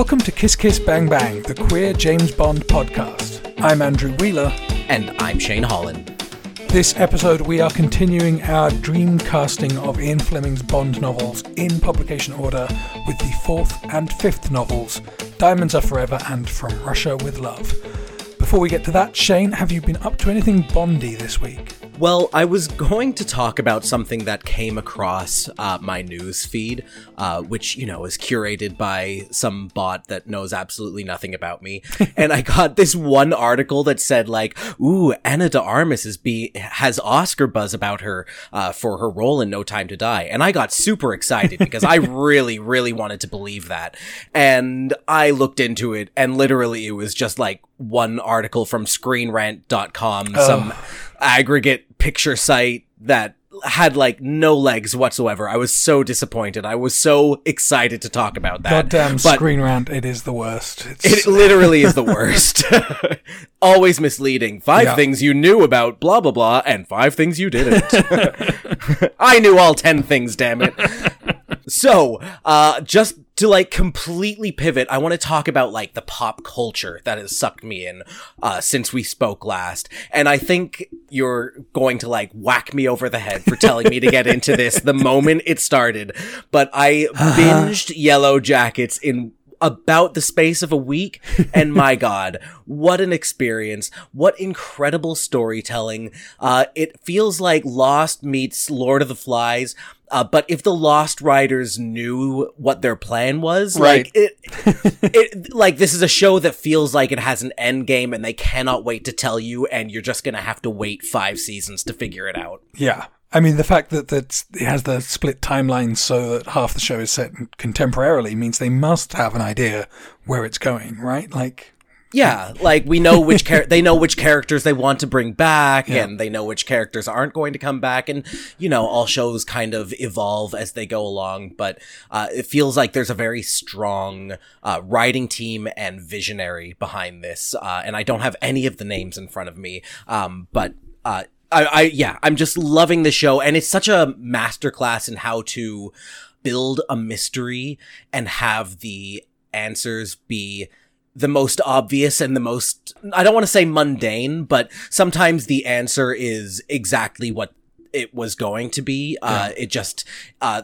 Welcome to Kiss Kiss Bang Bang, the queer James Bond podcast. I'm Andrew Wheeler. And I'm Shane Holland. This episode, we are continuing our dream casting of Ian Fleming's Bond novels in publication order with the fourth and fifth novels, Diamonds Are Forever and From Russia with Love. Before we get to that, Shane, have you been up to anything Bondy this week? Well, I was going to talk about something that came across uh, my news feed, uh, which you know is curated by some bot that knows absolutely nothing about me, and I got this one article that said like, "Ooh, Ana de Armas is be has Oscar buzz about her uh, for her role in No Time to Die," and I got super excited because I really, really wanted to believe that, and I looked into it, and literally it was just like one article from ScreenRant.com, oh. some aggregate picture site that had like no legs whatsoever. I was so disappointed. I was so excited to talk about that. Goddamn Screen Rant, it is the worst. It's... It literally is the worst. Always misleading. Five yeah. things you knew about blah blah blah, and five things you didn't. I knew all ten things, damn it. So, uh, just to like completely pivot, I want to talk about like the pop culture that has sucked me in, uh, since we spoke last. And I think you're going to like whack me over the head for telling me to get into this the moment it started. But I binged Yellow Jackets in about the space of a week. And my God, what an experience. What incredible storytelling. Uh, it feels like Lost meets Lord of the Flies. Uh, but if the Lost Riders knew what their plan was, right. like it, it, like this is a show that feels like it has an end game and they cannot wait to tell you, and you're just gonna have to wait five seasons to figure it out. Yeah, I mean, the fact that, that it has the split timelines so that half the show is set contemporarily means they must have an idea where it's going, right? Like, yeah, like we know which char- they know which characters they want to bring back, yeah. and they know which characters aren't going to come back, and you know all shows kind of evolve as they go along. But uh, it feels like there's a very strong uh, writing team and visionary behind this, uh, and I don't have any of the names in front of me, um, but uh, I, I yeah, I'm just loving the show, and it's such a masterclass in how to build a mystery and have the answers be the most obvious and the most I don't want to say mundane, but sometimes the answer is exactly what it was going to be. Uh, yeah. Uh, it just uh,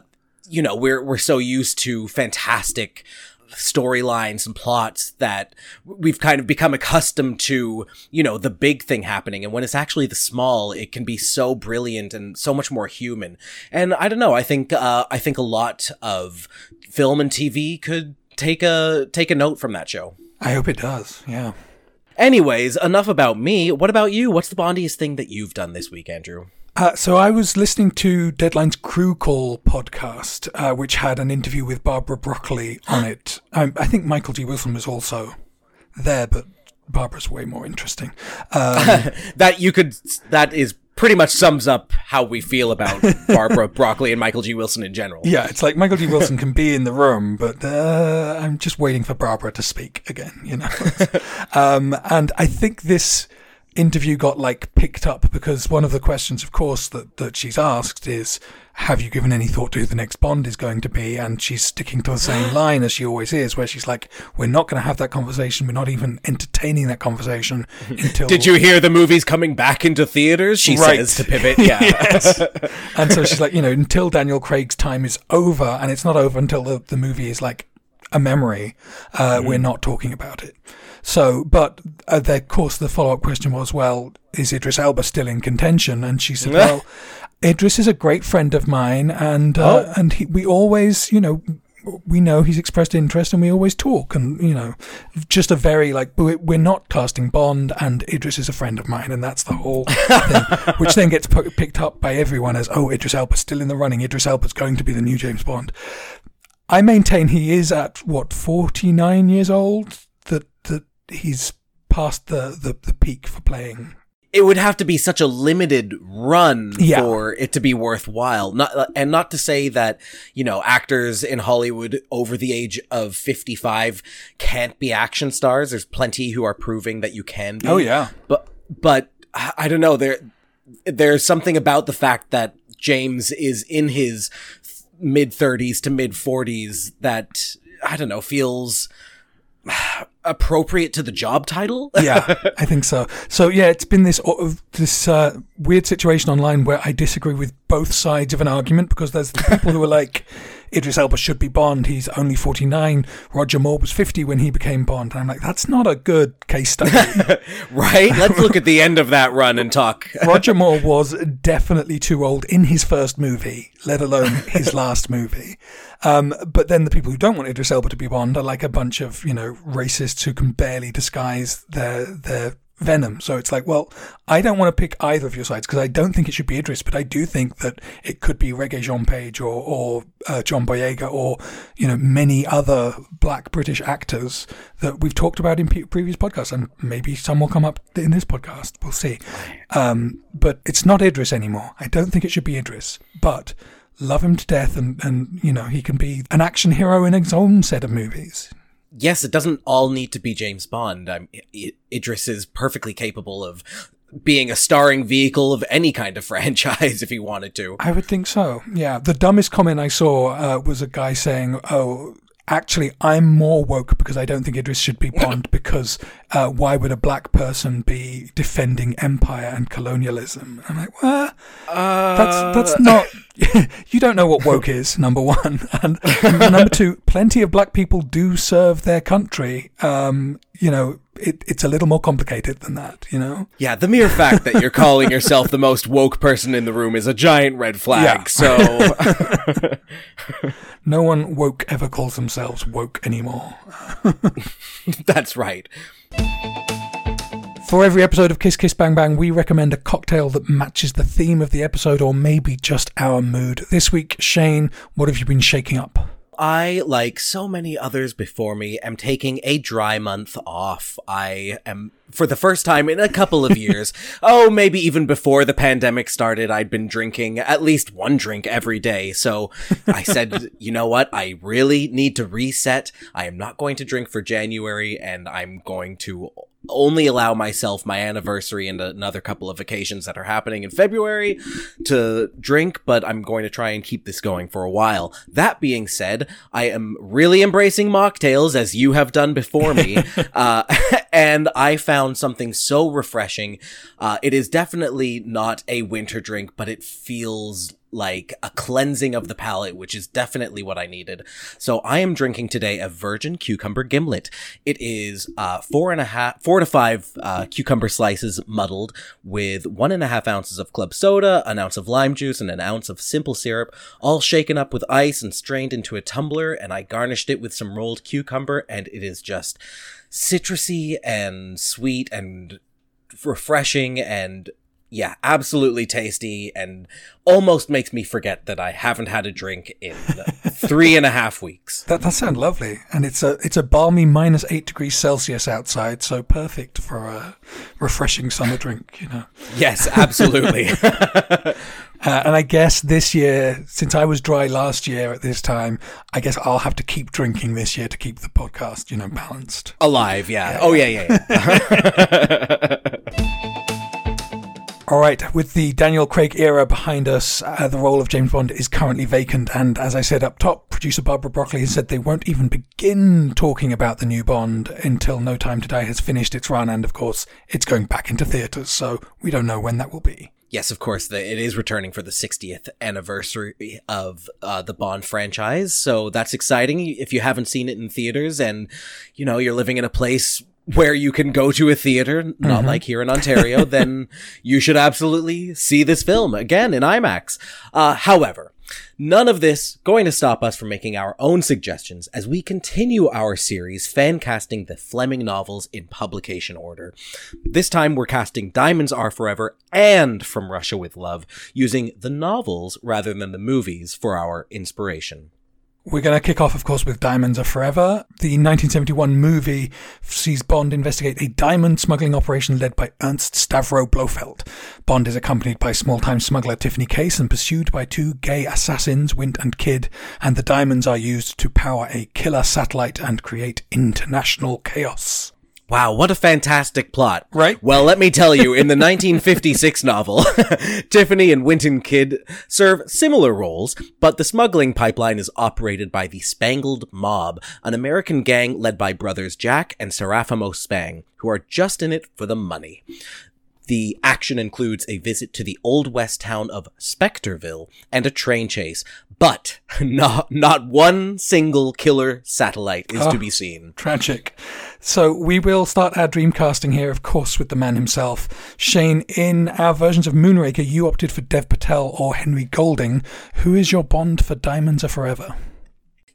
you know, we're we're so used to fantastic storylines and plots that we've kind of become accustomed to, you know, the big thing happening. And when it's actually the small, it can be so brilliant and so much more human. And I don't know, I think, uh, I think a lot of film and TV could take a, take a note from that show. I hope it does. Yeah. Anyways, enough about me. What about you? What's the bondiest thing that you've done this week, Andrew? Uh, so I was listening to Deadline's Crew Call podcast, uh, which had an interview with Barbara Broccoli on it. Um, I think Michael G. Wilson was also there, but Barbara's way more interesting. Um, that you could. That is pretty much sums up how we feel about Barbara Broccoli and Michael G. Wilson in general. Yeah, it's like Michael G. Wilson can be in the room, but uh, I'm just waiting for Barbara to speak again. You know, um, and I think this interview got like picked up because one of the questions, of course, that, that she's asked is, have you given any thought to who the next Bond is going to be? And she's sticking to the same line as she always is, where she's like, we're not going to have that conversation. We're not even entertaining that conversation until. Did you hear the movie's coming back into theaters? She right. says to pivot. Yeah. and so she's like, you know, until Daniel Craig's time is over, and it's not over until the, the movie is like a memory, uh, mm. we're not talking about it. So, but uh, of course, the follow up question was, well, is Idris Elba still in contention? And she said, well, Idris is a great friend of mine, and uh, oh. and he, we always, you know, we know he's expressed interest, and we always talk, and you know, just a very like we're not casting Bond, and Idris is a friend of mine, and that's the whole thing, which then gets p- picked up by everyone as, oh, Idris Elba's still in the running. Idris Elba's going to be the new James Bond. I maintain he is at what forty nine years old he's past the, the, the peak for playing it would have to be such a limited run yeah. for it to be worthwhile. Not and not to say that you know actors in Hollywood over the age of fifty five can't be action stars. There's plenty who are proving that you can. Be. Oh yeah, but but I don't know. There there's something about the fact that James is in his mid thirties to mid forties that I don't know feels appropriate to the job title. yeah, I think so. So yeah, it's been this uh, this uh, weird situation online where I disagree with both sides of an argument because there's the people who are like. Idris Elba should be Bond. He's only 49. Roger Moore was 50 when he became Bond. And I'm like, that's not a good case study. right? Let's look at the end of that run and talk. Roger Moore was definitely too old in his first movie, let alone his last movie. Um, but then the people who don't want Idris Elba to be Bond are like a bunch of, you know, racists who can barely disguise their, their Venom. So it's like, well, I don't want to pick either of your sides because I don't think it should be Idris, but I do think that it could be Regé-Jean Page or, or uh, John Boyega or, you know, many other black British actors that we've talked about in previous podcasts. And maybe some will come up in this podcast. We'll see. Um, but it's not Idris anymore. I don't think it should be Idris, but love him to death and, and, you know, he can be an action hero in his own set of movies yes, it doesn't all need to be James Bond. I'm, Idris is perfectly capable of being a starring vehicle of any kind of franchise if he wanted to. I would think so. Yeah. The dumbest comment I saw uh, was a guy saying, "Oh, actually, I'm more woke because I don't think Idris should be Bond because uh, why would a black person be defending empire and colonialism? I'm like, well, uh... that's that's not. you don't know what woke is. Number one, and number two, plenty of black people do serve their country. Um, you know, it, it's a little more complicated than that, you know? Yeah, the mere fact that you're calling yourself the most woke person in the room is a giant red flag, yeah. so. no one woke ever calls themselves woke anymore. That's right. For every episode of Kiss Kiss Bang Bang, we recommend a cocktail that matches the theme of the episode or maybe just our mood. This week, Shane, what have you been shaking up? I, like so many others before me, am taking a dry month off. I am, for the first time in a couple of years, oh, maybe even before the pandemic started, I'd been drinking at least one drink every day. So I said, you know what? I really need to reset. I am not going to drink for January and I'm going to only allow myself my anniversary and another couple of occasions that are happening in February to drink, but I'm going to try and keep this going for a while. That being said, I am really embracing mocktails as you have done before me. uh, and I found something so refreshing. Uh, it is definitely not a winter drink, but it feels like a cleansing of the palate, which is definitely what I needed. So I am drinking today a virgin cucumber gimlet. It is uh, four and a half, four to five uh, cucumber slices muddled with one and a half ounces of club soda, an ounce of lime juice, and an ounce of simple syrup, all shaken up with ice and strained into a tumbler. And I garnished it with some rolled cucumber, and it is just citrusy and sweet and refreshing and yeah, absolutely tasty and almost makes me forget that I haven't had a drink in three and a half weeks. That that sounds lovely, and it's a it's a balmy minus eight degrees Celsius outside, so perfect for a refreshing summer drink. You know. Yes, absolutely. uh, and I guess this year, since I was dry last year at this time, I guess I'll have to keep drinking this year to keep the podcast, you know, balanced. Alive, yeah. yeah. Oh yeah, yeah. yeah. All right, with the Daniel Craig era behind us, uh, the role of James Bond is currently vacant. And as I said up top, producer Barbara Broccoli has said they won't even begin talking about the new Bond until No Time to Die has finished its run. And of course, it's going back into theatres, so we don't know when that will be. Yes, of course, the, it is returning for the 60th anniversary of uh, the Bond franchise. So that's exciting if you haven't seen it in theaters and, you know, you're living in a place where you can go to a theater, not mm-hmm. like here in Ontario, then you should absolutely see this film again in IMAX. Uh, however, none of this going to stop us from making our own suggestions as we continue our series fan casting the Fleming novels in publication order. This time we're casting Diamonds Are Forever and From Russia with Love using the novels rather than the movies for our inspiration. We're going to kick off, of course, with Diamonds Are Forever. The 1971 movie sees Bond investigate a diamond smuggling operation led by Ernst Stavro Blofeld. Bond is accompanied by small-time smuggler Tiffany Case and pursued by two gay assassins, Wint and Kidd, and the diamonds are used to power a killer satellite and create international chaos. Wow, what a fantastic plot. Right? Well, let me tell you, in the 1956 novel, Tiffany and Winton Kidd serve similar roles, but the smuggling pipeline is operated by the Spangled Mob, an American gang led by brothers Jack and Seraffimo Spang, who are just in it for the money. The action includes a visit to the old west town of Spectreville and a train chase, but not not one single killer satellite is to be ah, seen. Tragic. So we will start our dream casting here, of course, with the man himself. Shane, in our versions of Moonraker, you opted for Dev Patel or Henry Golding. Who is your Bond for Diamonds Are Forever?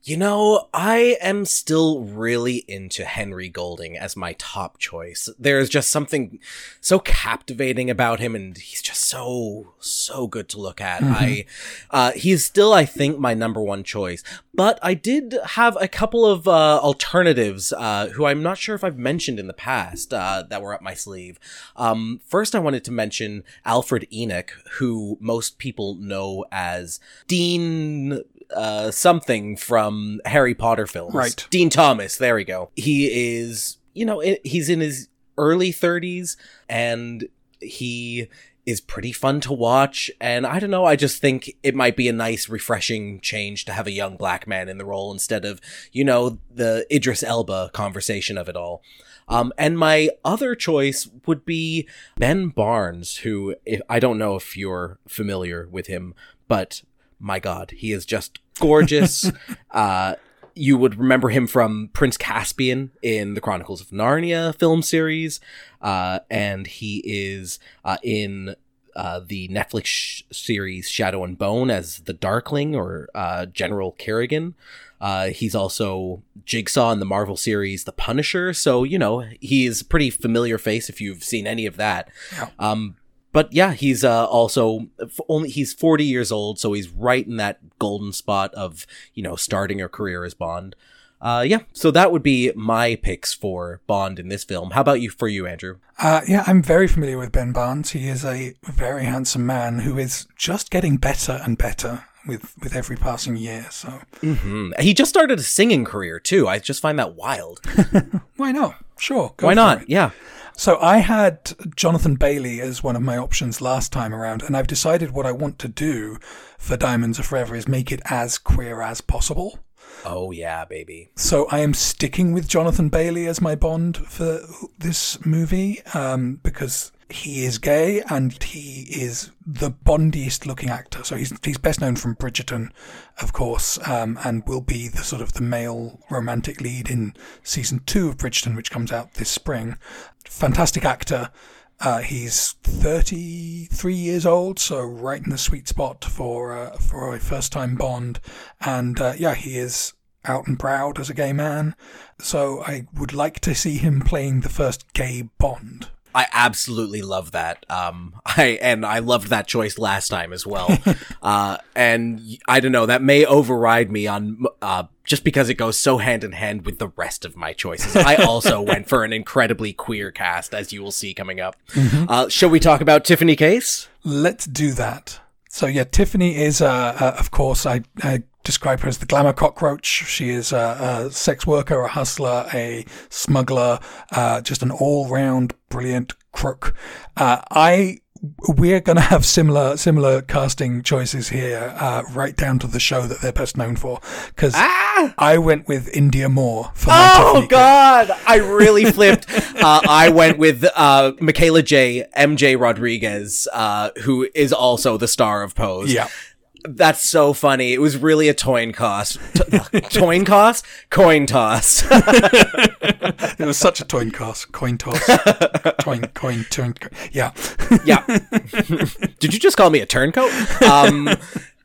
You know, I am still really into Henry Golding as my top choice. There's just something so captivating about him, and he's just so so good to look at. I, uh, he's still, I think, my number one choice. But I did have a couple of uh, alternatives, uh, who I'm not sure if I've mentioned in the past, uh, that were up my sleeve. Um, first, I wanted to mention Alfred Enoch, who most people know as Dean uh, something from Harry Potter films. Right. Dean Thomas. There we go. He is, you know, i- he's in his early 30s and he is pretty fun to watch. And I don't know, I just think it might be a nice, refreshing change to have a young black man in the role instead of, you know, the Idris Elba conversation of it all. Um, and my other choice would be Ben Barnes, who if, I don't know if you're familiar with him, but my God, he is just gorgeous. uh, you would remember him from Prince Caspian in the Chronicles of Narnia film series, uh, and he is uh, in uh, the Netflix sh- series Shadow and Bone as the Darkling or uh, General Kirigan. Uh, he's also Jigsaw in the Marvel series The Punisher, so you know he is a pretty familiar face if you've seen any of that. Um, but yeah, he's uh, also only he's 40 years old, so he's right in that golden spot of you know starting a career as Bond. Uh, yeah, so that would be my picks for Bond in this film. How about you for you, Andrew? Uh, yeah, I'm very familiar with Ben Barnes. He is a very handsome man who is just getting better and better with, with every passing year. So hmm He just started a singing career too. I just find that wild. why not? Sure. Why not? it. Yeah. So I had Jonathan Bailey as one of my options last time around, and I've decided what I want to do for Diamonds Are Forever is make it as queer as possible. Oh yeah, baby. So I am sticking with Jonathan Bailey as my Bond for this movie um, because he is gay and he is the Bondiest looking actor. So he's he's best known from Bridgerton, of course, um, and will be the sort of the male romantic lead in season two of Bridgerton, which comes out this spring. Fantastic actor. Uh, he's 33 years old, so right in the sweet spot for uh, for a first time Bond. And uh, yeah, he is out and proud as a gay man. So I would like to see him playing the first gay Bond. I absolutely love that. Um, I and I loved that choice last time as well. uh, and I don't know, that may override me on uh, just because it goes so hand in hand with the rest of my choices. I also went for an incredibly queer cast, as you will see coming up. Uh, shall we talk about Tiffany Case? Let's do that. So yeah, Tiffany is, uh, uh, of course, I, I describe her as the glamour cockroach. She is a, a sex worker, a hustler, a smuggler, uh, just an all-round brilliant crook. Uh, I we're going to have similar similar casting choices here, uh, right down to the show that they're best known for. Because I went with Indya Moore for my Ah! Oh. God, I really flipped. uh, I went with uh, Michaela J. MJ Rodriguez, uh, who is also the star of Pose. Yeah. That's so funny. It was really a coin toss. T- coin toss? Coin toss. It was such a coin toss, coin toss, coin, coin, turn. Yeah. yeah. Did you just call me a turncoat? Um,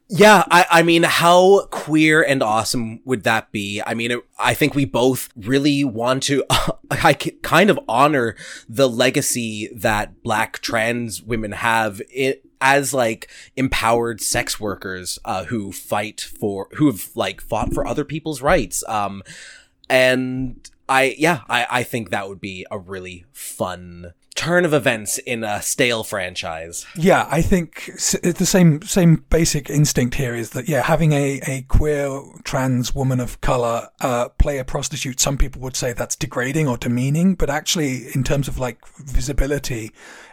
yeah, I, I mean, how queer and awesome would that be? I mean, it, I think we both really want to, I c- kind of honor the legacy that black trans women have it as like empowered sex workers, uh, who fight for, who have like fought for other people's rights. Um, and I, yeah, I, I think that would be a really fun turn of events in a stale franchise. Yeah, I think the same same basic instinct here is that yeah, having a, a queer trans woman of color uh, play a prostitute, some people would say that's degrading or demeaning, but actually, in terms of like visibility,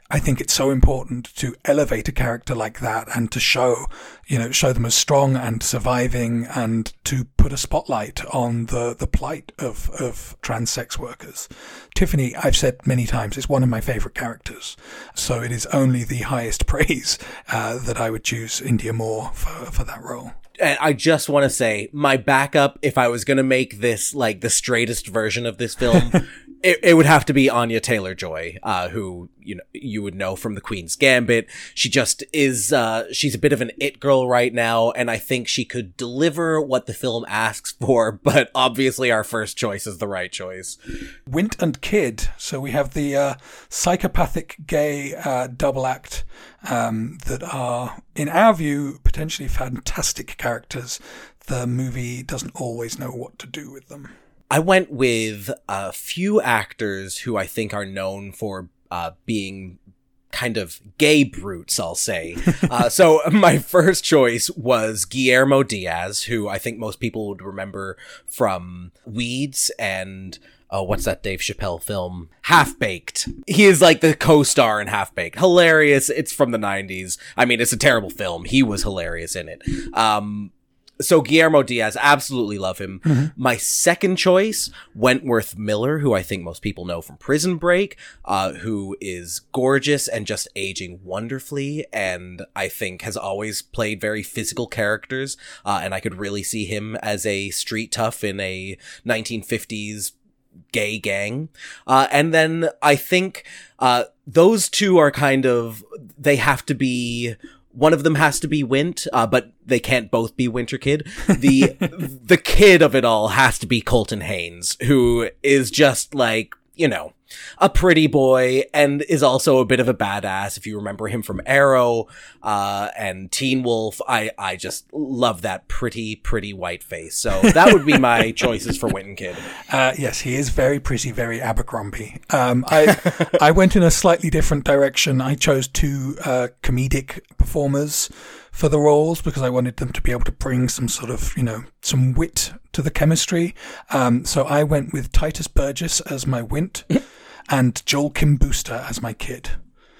I think it's so important to elevate a character like that and to show, you know, show them as strong and surviving and to put a spotlight on the, the plight of, of trans sex workers. Tiffany, I've said many times, is one of my favorite characters. So it is only the highest praise uh, that I would choose Indya Moore for, for that role and I just want to say my backup if I was going to make this like the straightest version of this film it, it would have to be Anya Taylor Joy, uh, who you know you would know from the Queen's Gambit. She just is uh, she's a bit of an it girl right now, and I think she could deliver what the film asks for. But obviously, our first choice is the right choice. Wint and Kid. So we have the uh, psychopathic gay uh, double act um, that are, in our view, potentially fantastic characters. The movie doesn't always know what to do with them. I went with a few actors who I think are known for uh, being kind of gay brutes, I'll say. Uh, so my first choice was Guillermo Diaz, who I think most people would remember from Weeds and oh, what's that Dave Chappelle film? Half Baked. He is like the co-star in Half Baked. Hilarious. It's from the 90s. I mean, it's a terrible film. He was hilarious in it. Um, so Guillermo Diaz, absolutely love him. Mm-hmm. My second choice, Wentworth Miller, who I think most people know from Prison Break, uh, who is gorgeous and just aging wonderfully, and I think has always played very physical characters. Uh, and I could really see him as a street tough in a 1950s gay gang. Uh, and then I think uh, those two are kind of they have to be one of them has to be Wint, uh, but they can't both be Winter Kid. The the kid of it all has to be Colton Haynes, who is just like you know a pretty boy and is also a bit of a badass. If you remember him from Arrow uh, and Teen Wolf, I I just love that pretty pretty white face. So that would be my choices for Winton Kid. Uh, yes, he is very pretty, very Abercrombie. Um, I I went in a slightly different direction. I chose two uh, comedic performers for the roles because I wanted them to be able to bring some sort of, you know, some wit to the chemistry. Um, so I went with Tituss Burgess as my Wint and Joel Kim Booster as my kid.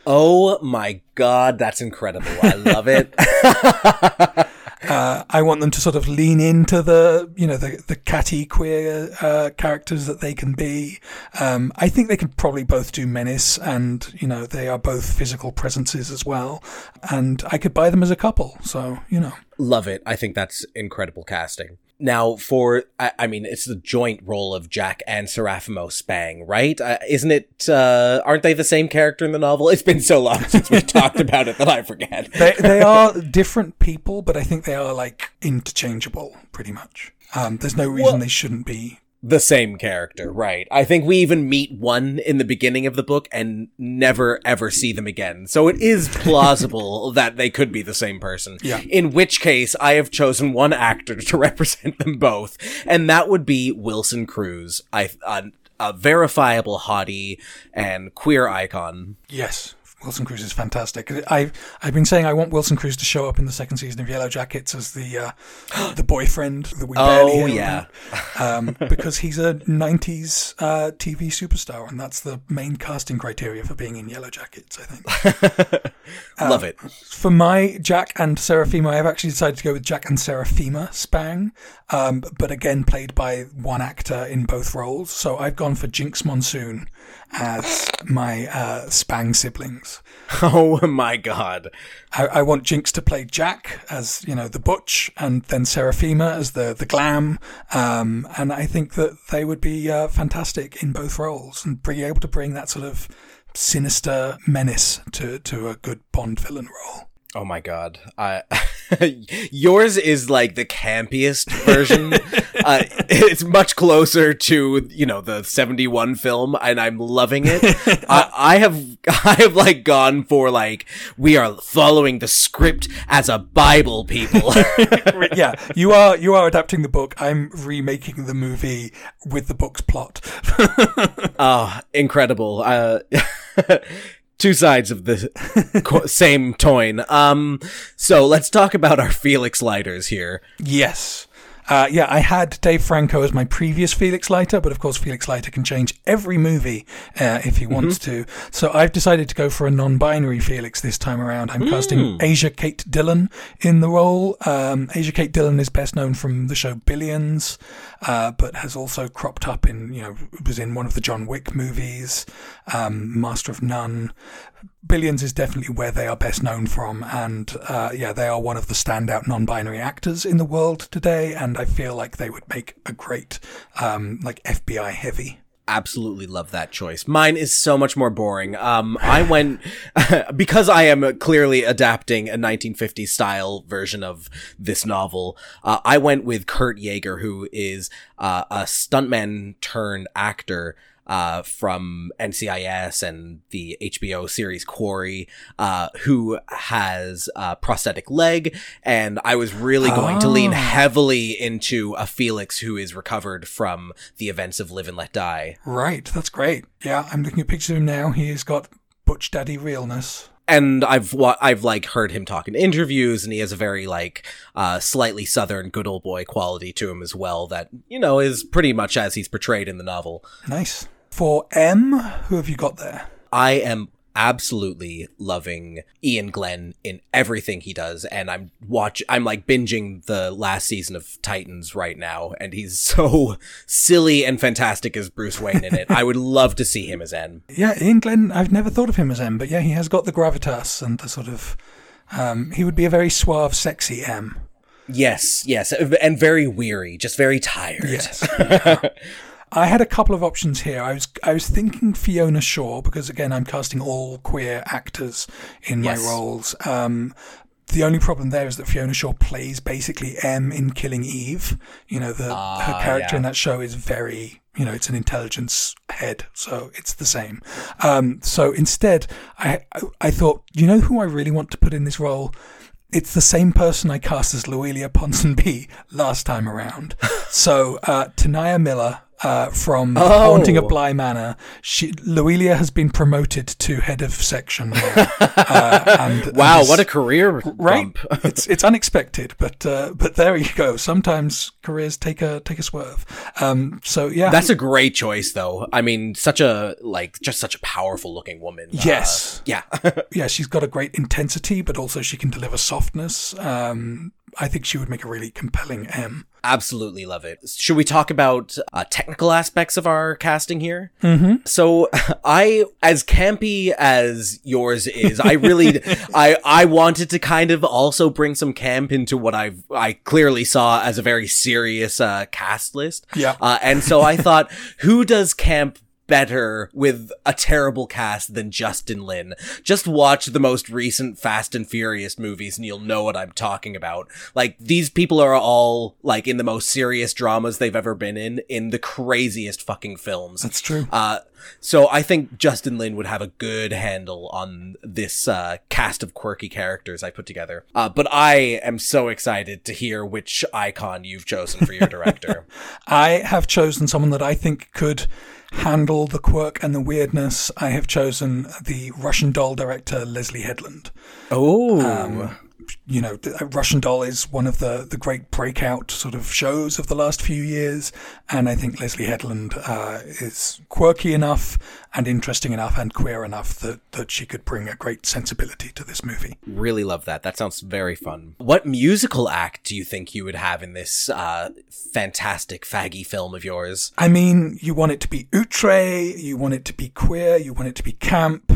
Oh my god, that's incredible. I love it. uh, I want them to sort of lean into the, you know, the, the catty queer uh, characters that they can be. Um, I think they can probably both do menace and, you know, they are both physical presences as well. And I could buy them as a couple. So, you know. Love it. I think that's incredible casting. Now, for I, I, mean, it's the joint role of Jack and Seraffimo Spang, right? Uh, isn't it? Uh, aren't they the same character in the novel? It's been so long since we talked about it that I forget. They they are different people, but I think they are like interchangeable, pretty much. Um, there's no reason well, they shouldn't be the same character, right? I think we even meet one in the beginning of the book and never ever see them again. So it is plausible that they could be the same person. Yeah. In which case, I have chosen one actor to represent them both, and that would be Wilson Cruz. I a, a verifiable hottie and queer icon. Yes. Wilson Cruz is fantastic. I've I've been saying I want Wilson Cruz to show up in the second season of Yellow Jackets as the uh, the boyfriend that we barely oh, yeah. um, because he's a '90s uh, TV superstar, and that's the main casting criteria for being in Yellow Jackets. I think. Love it. For my Jack and Seraphima, I've actually decided to go with Jack and Seraphima Spang, um, but again played by one actor in both roles. So I've gone for Jinx Monsoon as my uh, Spang siblings. Oh my god! I, I, want Jinx to play Jack as you know the butch, and then Seraphima as the the glam. Um, and I think that they would be uh, fantastic in both roles and be able to bring that sort of sinister menace to to a good Bond villain role. Oh my god. I yours is like the campiest version. uh, it's much closer to, you know, the 71 film and I'm loving it. I, I have I have like gone for like we are following the script as a bible people. yeah, you are you are adapting the book. I'm remaking the movie with the book's plot. oh, incredible. Uh two sides of the same coin. Um, so let's talk about our Felix Leiters here. Yes. Uh, yeah, I had Dave Franco as my previous Felix Leiter, but of course Felix Leiter can change every movie uh, if he wants to. So I've decided to go for a non-binary Felix this time around. I'm casting Asia Kate Dillon in the role. Um, Asia Kate Dillon is best known from the show Billions, uh, but has also cropped up in you know was in one of the John Wick movies, um, Master of None. Billions is definitely where they are best known from, and uh, yeah, they are one of the standout non-binary actors in the world today, and I feel like they would make a great um, like FBI heavy. Absolutely love that choice. Mine is so much more boring. Um, I went because I am clearly adapting a 1950s style version of this novel. Uh, I went with Kurt Yaeger, who is uh, a stuntman turned actor uh, from NCIS and the HBO series Quarry, uh, who has a prosthetic leg. And I was really going to lean Oh. heavily into a Felix who is recovered from the events of Live and Let Die. Right, that's great. Yeah, I'm looking at pictures of him now. He has got Butch Daddy realness. And I've I've like heard him talk in interviews, and he has a very like uh, slightly southern good old boy quality to him as well. That you know is pretty much as he's portrayed in the novel. Nice. For M, who have you got there? I am absolutely loving Iain Glen in everything he does, and I'm watch I'm like binging the last season of Titans right now, and he's so silly and fantastic as Bruce Wayne in it. I would love to see him as M. Yeah, Iain Glen, I've never thought of him as M, but yeah, he has got the gravitas and the sort of. Um, he would be a very suave, sexy M. Yes, yes, and very weary, just very tired. Yes. I had a couple of options here. I was I was thinking Fiona Shaw because again I'm casting all queer actors in my roles. Um, the only problem there is that Fiona Shaw plays basically M in Killing Eve. You know, the her character yeah. in that show is very you know it's an intelligence head, so it's the same. Um, so instead, I I thought you know who I really want to put in this role. It's the same person I cast as Loelia Ponsonby last time around. so uh, T'Nia Miller uh, from Haunting of Bly Manor. She Loelia has been promoted to head of section. Uh, and, and Wow, is- what a career right? it's it's unexpected, but uh, but there you go. Sometimes careers take a take a swerve. Um, so yeah, That's a great choice, though. I mean, such a like, just such a powerful looking woman. Uh, Yes. yeah. yeah, she's got a great intensity, but also she can deliver softness. Um, I think she would make a really compelling M. Absolutely love it. Should we talk about uh, technical aspects of our casting here? Mm-hmm. So, I, as campy as yours is, I really, I, I wanted to kind of also bring some camp into what I, I clearly saw as a very serious uh, cast list. Yeah. Uh, and so I thought, who does camp better with a terrible cast than Justin Lin. Just watch the most recent Fast and Furious movies and you'll know what I'm talking about. Like, these people are all, like, in the most serious dramas they've ever been in, in the craziest fucking films. That's true. Uh, so I think Justin Lin would have a good handle on this uh, cast of quirky characters I put together. Uh, but I am so excited to hear which icon you've chosen for your director. I have chosen someone that I think could handle the quirk and the weirdness. I have chosen the Russian doll director Leslie Headland. oh, um, you know, uh, Russian Doll is one of the, the great breakout sort of shows of the last few years. And I think Leslie Headland uh, is quirky enough and interesting enough and queer enough that, that she could bring a great sensibility to this movie. really love that. That sounds very fun. What musical act do you think you would have in this uh, fantastic faggy film of yours? I mean, you want it to be outre, you want it to be queer, you want it to be camp.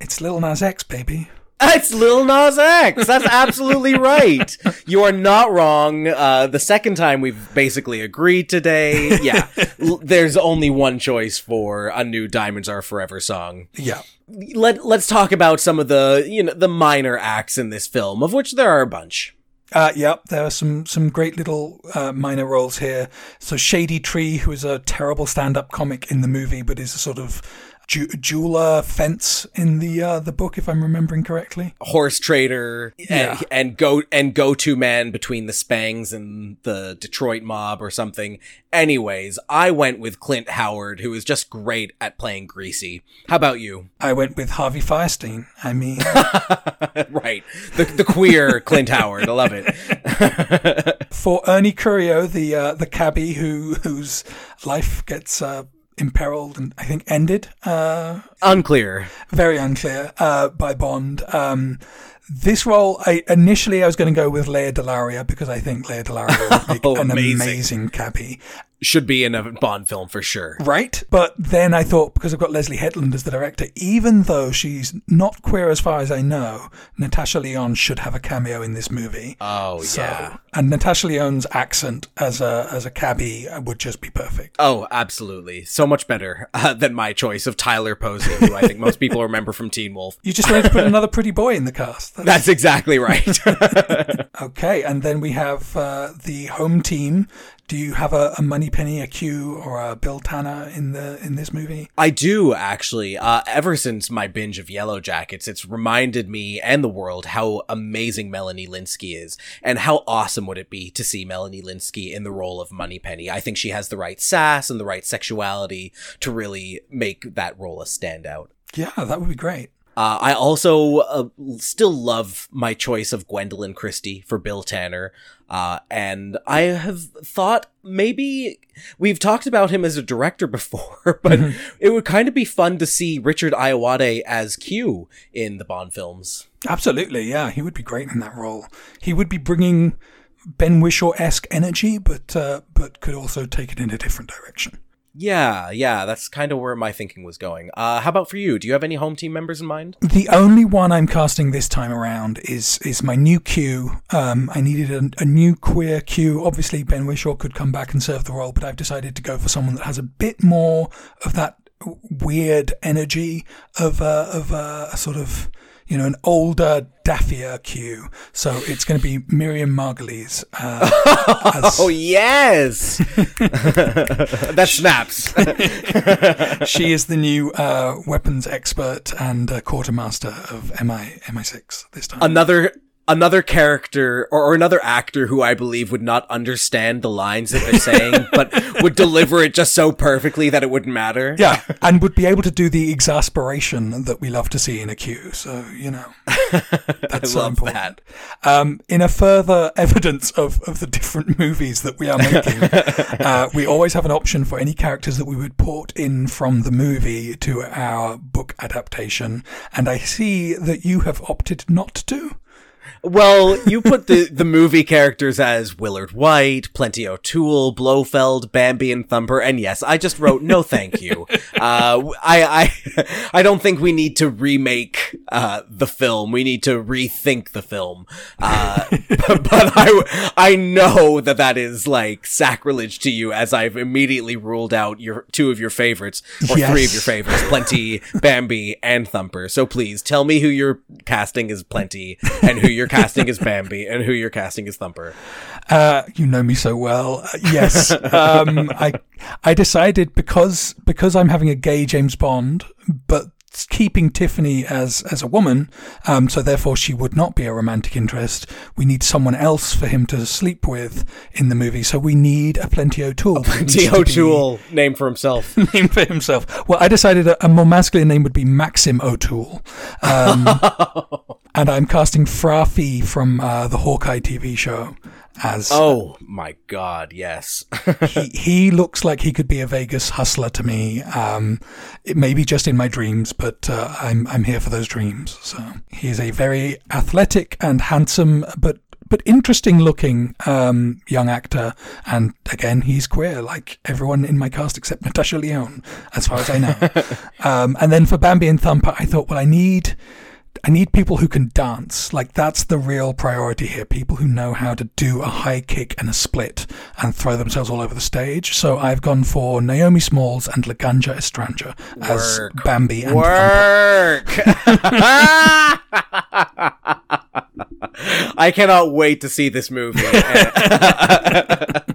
It's Lil Nas X, baby. It's Lil Nas X. That's absolutely right. You are not wrong. Uh, the second time we've basically agreed today. Yeah, L- there's only one choice for a new "Diamonds Are Forever" song. Yeah. Let Let's talk about some of the you know the minor acts in this film, of which there are a bunch. Uh, yep, there are some some great little uh, minor roles here. So Shady Tree, who is a terrible stand-up comic in the movie, but is a sort of ju- jeweler fence in the uh, the book, if I'm remembering correctly. horse trader Yeah. and, and go and go to man between the Spangs and the Detroit mob or something. Anyways, I went with Clint Howard, who is just great at playing greasy. How about you? I went with Harvey Fierstein. I mean, right, the the queer Clint Howard. I love it. for Ernie Cureo, the uh, the cabbie who whose life gets uh, imperiled and I think ended. Uh, Unclear. very unclear uh, by Bond. Um, this role, I initially I was going to go with Lea DeLaria because I think Lea DeLaria would make Oh, an amazing. amazing cabbie. Should be in a Bond film for sure. Right. But then I thought, because I've got Leslie Headland as the director, even though she's not queer as far as I know, Natasha Lyonne should have a cameo in this movie. Oh So- yeah. And Natasha Lyonne's accent as a as a cabbie would just be perfect. Oh, absolutely. So much better uh, than my choice of Tyler Posey, who I think most people remember from Teen Wolf. You just wanted to put another pretty boy in the cast. That's- That's exactly right. okay. And then we have uh, the home team. Do you have a, a Moneypenny, a Q, or a Bill Tanner in the in this movie? I do actually. Uh, ever since my binge of Yellow Jackets, it's reminded me and the world how amazing Melanie Lynskey is, and how awesome would it be to see Melanie Lynskey in the role of Moneypenny. I think she has the right sass and the right sexuality to really make that role a standout. Yeah, that would be great. Uh, I also uh, still love my choice of Gwendoline Christie for Bill Tanner. Uh, and I have thought maybe we've talked about him as a director before, but it would kind of be fun to see Richard Ayoade as Q in the Bond films. Absolutely, yeah, he would be great in that role. He would be bringing Ben Whishaw esque energy, but uh, but could also take it in a different direction. Yeah, yeah, that's kind of where my thinking was going. Uh, how about for you? Do you have any home team members in mind? The only one I'm casting this time around is is my new Q. Um, I needed a, a new queer Q. Obviously, Ben Whishaw could come back and serve the role, but I've decided to go for someone that has a bit more of that weird energy of a, of a, a sort of you know an older daffier Q. So it's going to be Miriam Margolyes. Uh, as, Oh, yes! that snaps. she is the new uh, weapons expert and uh, quartermaster of MI MI6 this time. another another character or, or another actor who I believe would not understand the lines that they're saying, but would deliver it just so perfectly that it wouldn't matter. Yeah, and would be able to do the exasperation that we love to see in a Q. So you know, that's I so important. that. Um, in a further evidence of, of the different movies that we are making, uh, we always have an option for any characters that we would port in from the movie to our book adaptation. And I see that you have opted not to. Well, you put the, the movie characters as Willard Whyte, Plenty O'Toole, Blofeld, Bambi, and Thumper, and yes, I just wrote no thank you. Uh, I, I, I don't think we need to remake, uh, the film. We need to rethink the film. Uh, but, but I, I know that that is like sacrilege to you as I've immediately ruled out your, two of your favorites, or three of your favorites, Plenty, Bambi, and Thumper. So please tell me who you're casting as Plenty and who you're casting is Bambi and who you're casting is Thumper. Uh, you know me so well. Uh, yes, um, I I decided because because I'm having a gay James Bond, but keeping Tiffany as as a woman, um, so therefore she would not be a romantic interest. We need someone else for him to sleep with in the movie. So we need a Plenty O'Toole. who needs T. to be O'Toole, name for himself. Name for himself. Well, I decided a, a more masculine name would be Maxim O'Toole. Um, and I'm casting Fra Fee from uh, the Hawkeye TV show as Oh my god, yes. he, he looks like he could be a Vegas hustler to me. Um, it may be just in my dreams, but uh, I'm I'm here for those dreams. So he's a very athletic and handsome, but but interesting looking um, young actor. And again, he's queer, like everyone in my cast except Natasha Lyonne, as far as I know. um, and then for Bambi and Thumper, I thought, well, I need. I need people who can dance. Like that's the real priority here. People who know how to do a high kick and a split and throw themselves all over the stage. So I've gone for Naomi Smalls and Laganja Estranja as Work. Bambi and. Work. I cannot wait to see this movie.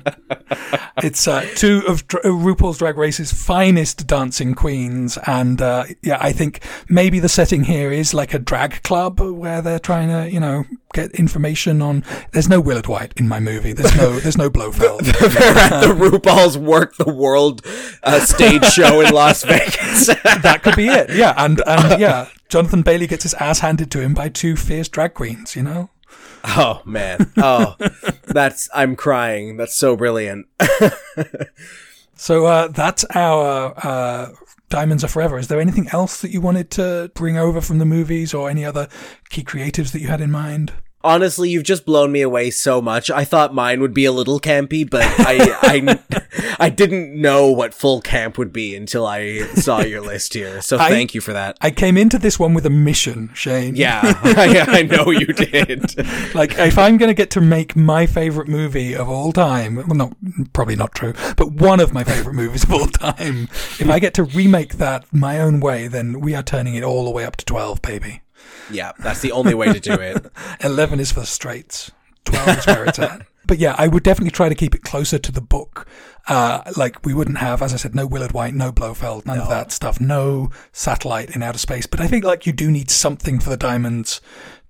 it's uh, two of Dr- RuPaul's Drag Race's finest dancing queens, and uh, yeah, I think maybe the setting here is like a drag club where they're trying to, you know, get information on. There's no Willard Whyte in my movie. There's no, there's no Blofeld. They're at the RuPaul's Werq the World uh, stage show in Las Vegas. that could be it. Yeah, and and yeah, Jonathan Bailey gets his ass handed to him by two fierce drag queens. You know. Oh man. Oh, that's I'm crying. That's so brilliant. So uh, that's our uh, Diamonds Are Forever. Is there anything else that you wanted to bring over from the movies or any other key creatives that you had in mind? Honestly, you've just blown me away so much. I thought mine would be a little campy, but I I, I didn't know what full camp would be until I saw your list here. So I- thank you for that. I came into this one with a mission, Shane. Yeah, I, I know you did. Like, if I'm going to get to make my favorite movie of all time, well, not probably not true, but one of my favorite movies of all time, if I get to remake that my own way, then we are turning it all the way up to 12, baby. Yeah, that's the only way to do it. 11 is for the straights. 12 is where it's at. But yeah, I would definitely try to keep it closer to the book. Uh, like we wouldn't have, as I said, no Willard Whyte, no Blofeld, none of that stuff, no satellite in outer space. But I think like you do need something for the diamonds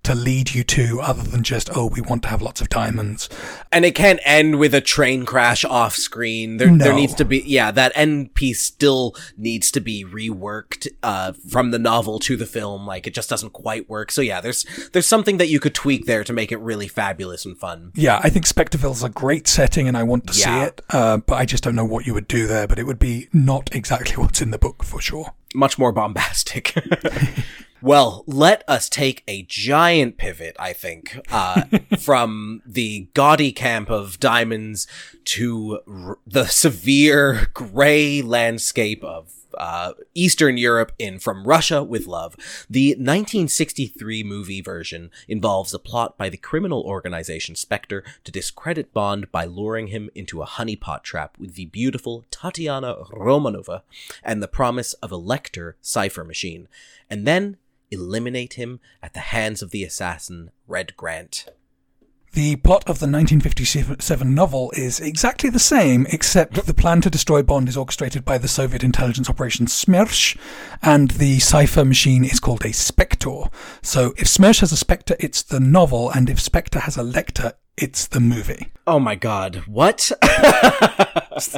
to lead you to other than just, oh, we want to have lots of diamonds. And it can't end with a train crash off screen. There, there needs to be, yeah, that end piece still needs to be reworked, uh, from the novel to the film. Like, it just doesn't quite work. So yeah, there's, there's something that you could tweak there to make it really fabulous and fun. Yeah, I think Spectreville's a great setting and I want to Yeah. see it. Uh, but I just don't know what you would do there, but it would be not exactly what's in the book for sure. Much more bombastic. Well, let us take a giant pivot, I think, uh, from the gaudy camp of diamonds to r- the severe gray landscape of uh, Eastern Europe in From Russia with Love. The 1963 movie version involves a plot by the criminal organization Spectre to discredit Bond by luring him into a honeypot trap with the beautiful Tatiana Romanova and the promise of a Lektor cipher machine, and then eliminate him at the hands of the assassin Red Grant. The plot of the 1957 novel is exactly the same, except the plan to destroy Bond is orchestrated by the Soviet intelligence operation Smersh, and the cipher machine is called a Spektor. So if Smersh has a Spektor, it's the novel, and if Spectre has a Lektor, it's the movie. Oh my god, what?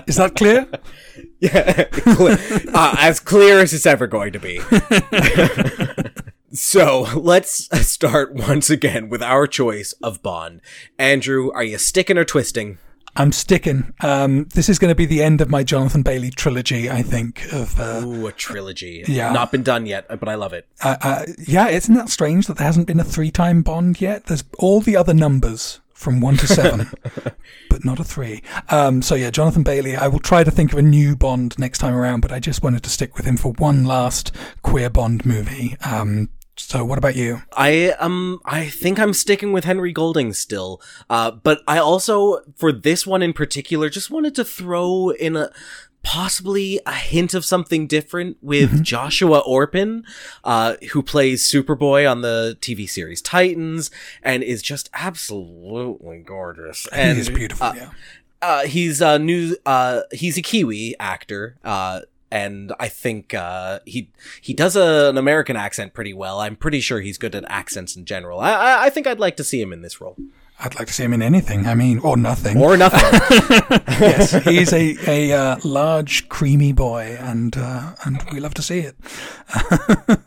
Is that clear? yeah, cle- uh, as clear as it's ever going to be. so let's start once again with our choice of Bond. Andrew, are you sticking or twisting? I'm sticking. Um, this is going to be the end of my Jonathan Bailey trilogy, I think. Of uh, Ooh, a trilogy. Yeah. Not been done yet, but I love it. uh, uh, yeah, isn't that strange that there hasn't been a three-time Bond yet? There's all the other numbers from one to seven, but not a three. Um, so yeah, Jonathan Bailey. I will try to think of a new Bond next time around, but I just wanted to stick with him for one last queer Bond movie. Um, so what about you? I um I think I'm sticking with Henry Golding still. Uh but I also for this one in particular just wanted to throw in a possibly a hint of something different with Joshua Orpin, uh, who plays Superboy on the TV series Titans and is just absolutely gorgeous. And he is beautiful. uh, yeah. uh, he's a new uh he's a Kiwi actor. And I think uh, he he does a, an American accent pretty well. I'm pretty sure he's good at accents in general. I, I I think I'd like to see him in this role I'd like to see him in anything. I mean, or nothing. or nothing. yes, he's a a uh, large, creamy boy, and uh, and we love to see it.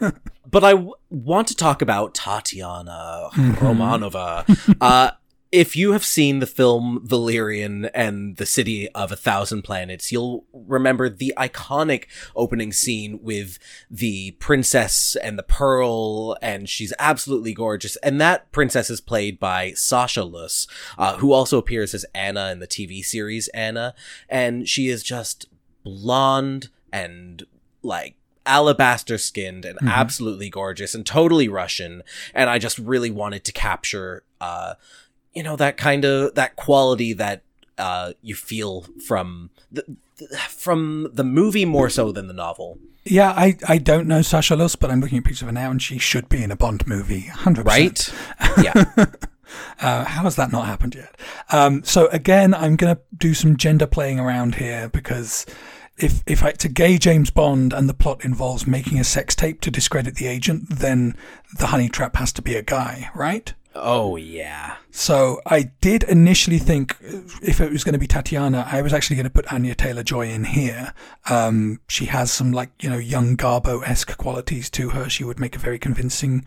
but I w- want to talk about Tatiana Romanova. uh, if you have seen the film Valerian and the City of a Thousand Planets, you'll remember the iconic opening scene with the princess and the pearl, and she's absolutely gorgeous. And that princess is played by Sasha Luss, uh, who also appears as Anna in the TV series Anna, and she is just blonde and like alabaster skinned and absolutely gorgeous and totally Russian. And I just really wanted to capture, uh, you know, that kind of, that quality that, uh, you feel from the, from the movie more so than the novel, Yeah, I, I don't know Sasha Luss, but I'm looking at pictures of her now, and she should be in a Bond movie, hundred percent. right? yeah. Uh, how has that not happened yet? Um, so again, I'm going to do some gender playing around here because if if it's a gay James Bond and the plot involves making a sex tape to discredit the agent, then the honey trap has to be a guy, right? Oh yeah. So I did initially think if it was going to be Tatiana, I was actually going to put Anya Taylor Joy in here. Um, she has some like you know young Garbo esque qualities to her. She would make a very convincing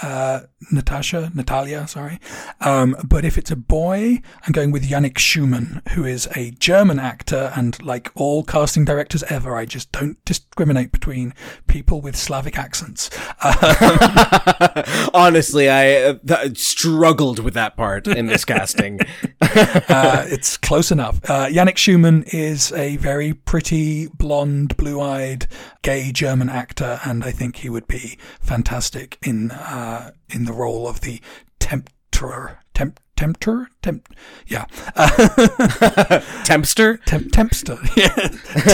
uh, Natasha, Natalia, sorry. Um, but if it's a boy, I'm going with Jannik Schümann, who is a German actor, and like all casting directors ever, I just don't discriminate between people with Slavic accents. Honestly, I uh, struggled with that part in this casting. uh, it's close enough. Uh, Jannik Schümann is a very pretty, blonde, blue-eyed, gay German actor, and I think he would be fantastic in uh, in the role of the tempter. Temp, tempter? Temp, yeah. Uh, Tempster? Temp, tempster. Yeah.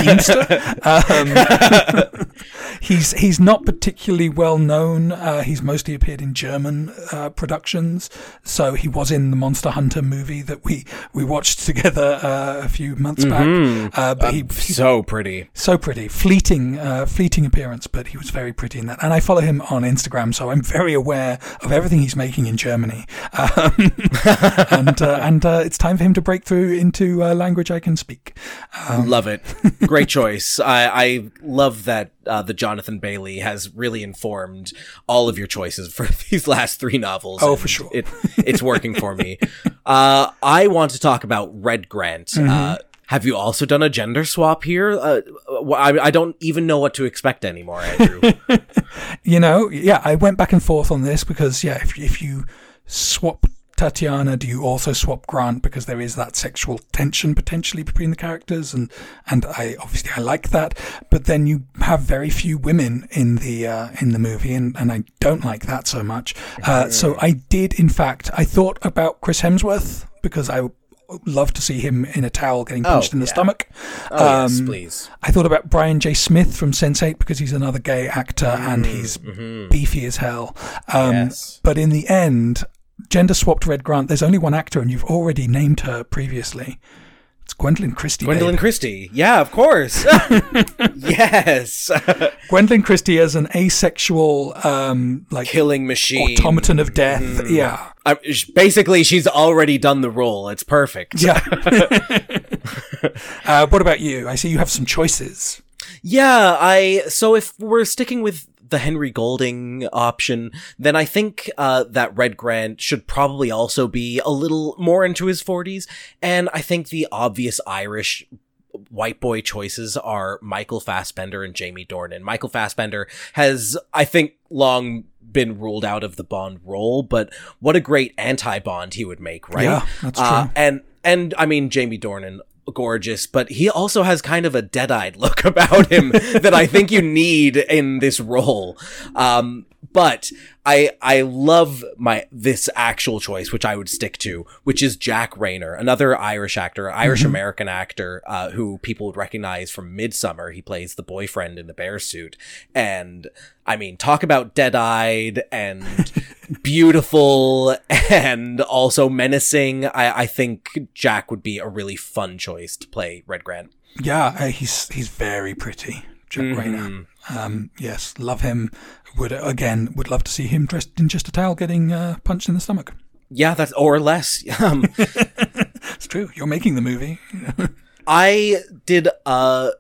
Teamster. Um, he's, he's not particularly well known. Uh, he's mostly appeared in German uh, productions. So he was in the Monster Hunter movie that we, we watched together uh, a few months mm-hmm. back. Uh, but he, so pretty. So pretty. Fleeting, uh, fleeting appearance, but he was very pretty in that. And I follow him on Instagram, so I'm very aware of everything he's making in Germany. Um, and uh, and uh, it's time for him to break through into uh, language I can speak. Um, love it, great choice. I, I love that uh, the Jonathan Bailey has really informed all of your choices for these last three novels. Oh, for sure, it, it's working for me. Uh, I want to talk about Red Grant. Mm-hmm. Uh, have you also done a gender swap here? Uh, I, I, don't even know what to expect anymore, Andrew. you know, yeah, I went back and forth on this because, yeah, if, if you swap Tatiana, do you also swap Grant because there is that sexual tension potentially between the characters, and and I obviously I like that, but then you have very few women in the uh, in the movie, and, and I don't like that so much. Uh, so I did, in fact, I thought about Chris Hemsworth because I love to see him in a towel getting punched oh, in the yeah. stomach. Oh, um, yes, please. I thought about Brian J. Smith from Sense8 because he's another gay actor mm, and he's mm-hmm. beefy as hell. Um, yes. But in the end, gender swapped Red Grant, there's only one actor, and you've already named her previously. It's Gwendoline Christie. Gwendoline babe. Christie. Yeah, of course. yes. Gwendoline Christie as an asexual, um, like killing machine, automaton of death. Mm. Yeah. Uh, basically, she's already done the role. It's perfect. Yeah. uh, what about you? I see you have some choices. Yeah, I so if we're sticking with the Henry Golding option, then I think uh, that Red Grant should probably also be a little more into his 40s. And I think the obvious Irish white boy choices are Michael Fassbender and Jamie Dornan. Michael Fassbender has, I think, long been ruled out of the Bond role, but what a great anti-Bond he would make, right? Yeah, that's uh, true. Uh, and and I mean Jamie Dornan gorgeous, but he also has kind of a dead-eyed look about him that I think you need in this role. Um, but I I love my this actual choice, which I would stick to, which is Jack Reynor, another Irish actor, Irish American mm-hmm. actor, uh, who people would recognize from Midsommar. He plays the boyfriend in the bear suit, and I mean, talk about dead eyed and beautiful and also menacing. I I think Jack would be a really fun choice to play Red Grant. Yeah, uh, he's he's very pretty, Jack mm-hmm. Reynor. Um, yes, love him would again would love to see him dressed in just a towel getting uh, punched in the stomach. Yeah, that's or less. Um, it's true. You're making the movie. I did uh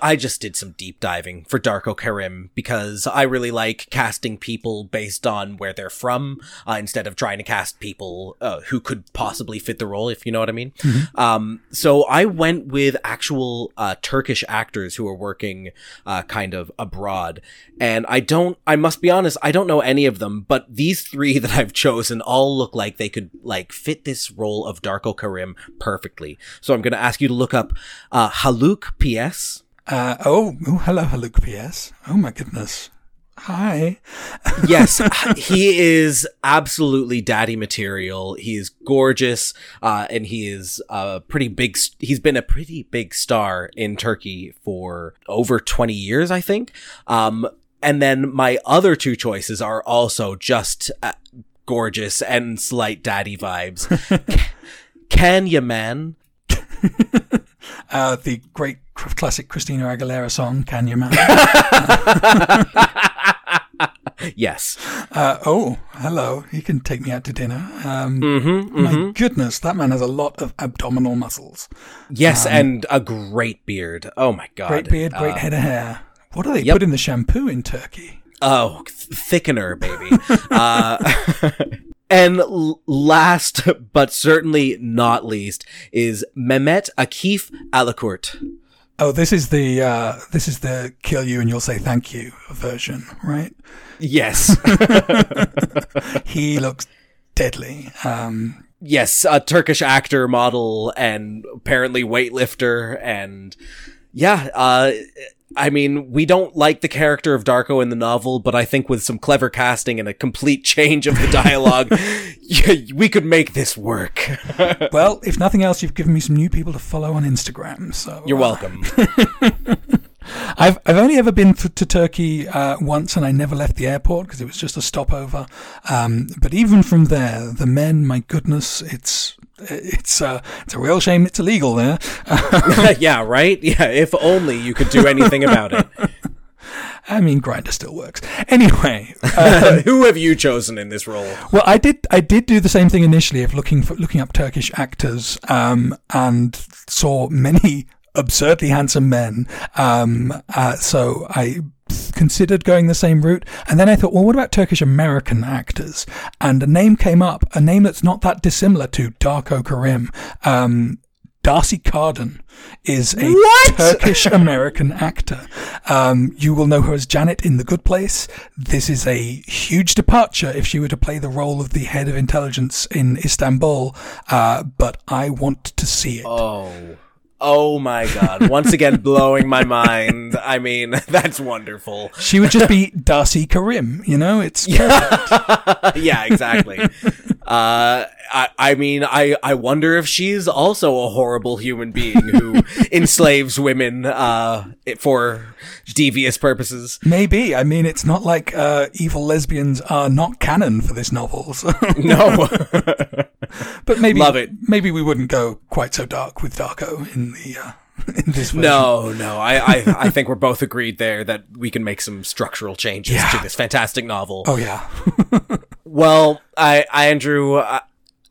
I just did some deep diving for Darko Karim because I really like casting people based on where they're from uh, instead of trying to cast people uh, who could possibly fit the role if you know what I mean. Mm-hmm. Um so I went with actual uh, Turkish actors who are working uh, kind of abroad and I don't I must be honest I don't know any of them but these 3 that I've chosen all look like they could like fit this role of Darko Karim perfectly. So I'm going to ask you to look up uh, Haluk Piyes. Uh, oh, oh, hello, Haluk Piyes. Oh my goodness. Hi. yes, he is absolutely daddy material. He is gorgeous, uh, and he is a pretty big. He's been a pretty big star in Turkey for over twenty years, I think. Um, and then my other two choices are also just uh, gorgeous and slight daddy vibes. Can Yaman? Uh, the great cr- classic Christina Aguilera song, Can You Man? Yes. Uh, oh, hello. You can take me out to dinner. Um, Mm-hmm, My goodness, that man has a lot of abdominal muscles. Yes, and a great beard. Oh my god. Great beard, great Uh, head of hair. What do they yep. put in the shampoo in Turkey? Oh, th- thickener, baby. uh, and last but certainly not least is Mehmet Akif Alakurt. Oh, this is the uh, this is the kill you and you'll say thank you version, right? Yes. He looks deadly. Um, yes, a Turkish actor, model, and apparently weightlifter, and yeah, uh, I mean, we don't like the character of Darko in the novel, but I think with some clever casting and a complete change of the dialogue, y- we could make this work. well, if nothing else, you've given me some new people to follow on Instagram. So You're uh, welcome. I've I've only ever been to, to Turkey uh, once, and I never left the airport because it was just a stopover. Um, but even from there, the men, my goodness, it's it's uh, it's a real shame it's illegal there. yeah, right? Yeah, if only you could do anything about it. I mean, Grindr still works. Anyway, Who have you chosen in this role? well, I did I did do the same thing initially of looking for looking up Turkish actors, um, and saw many absurdly handsome men. Um, uh, so I considered going the same route, and then I thought, well, what about Turkish American actors? And a name came up, a name that's not that dissimilar to Darko Karim. Um, Darcy Carden is a Turkish American actor. Um, you will know her as Janet in The Good Place. This is a huge departure if she were to play the role of the head of intelligence in Istanbul, uh, but I want to see it. Oh. Oh my god. Once again, blowing my mind. I mean, that's wonderful. She would just be Darcy Karim, you know? It's yeah, exactly. Uh, I, I mean, I, I wonder if she's also a horrible human being who enslaves women, uh, for devious purposes. maybe. I mean, it's not like uh, evil lesbians are not canon for this novel. So. No. but maybe Love it. Maybe we wouldn't go quite so dark with Darko in the uh, this version. no, no. I, I, I think we're both agreed there that we can make some structural changes Yeah. to this fantastic novel. Oh yeah. Well, I, I Andrew, I,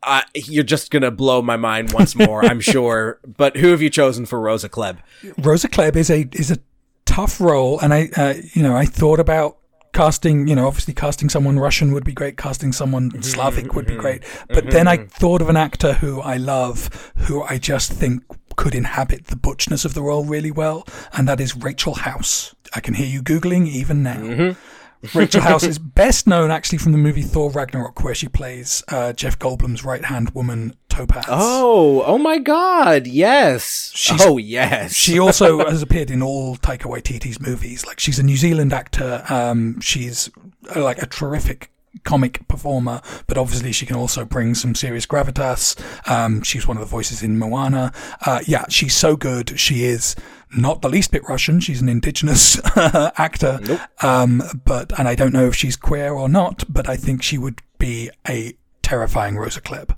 I, you're just gonna blow my mind once more, I'm sure. But who have you chosen for Rosa Klebb? Rosa Klebb is a is a tough role, and I uh, you know I thought about casting you know obviously casting someone Russian would be great, casting someone mm-hmm, Slavic would be mm-hmm, great, but then I mm-hmm. thought of an actor who I love, who I just think could inhabit the butchness of the role really well, and that is Rachel House. I can hear you googling even now. Rachel House is best known actually from the movie Thor Ragnarok, where she plays uh, Jeff Goldblum's right hand woman Topaz. Oh, oh my God! Yes. She's- oh yes. She also has appeared in all Taika Waititi's movies. Like she's a New Zealand actor. Um, she's uh, like a terrific comic performer, but obviously she can also bring some serious gravitas. Um, she's one of the voices in Moana. Uh, yeah, she's so good. She is not the least bit Russian. She's an indigenous actor. Um, but, and I don't know if she's queer or not, but I think she would be a terrifying Rosa Klebb.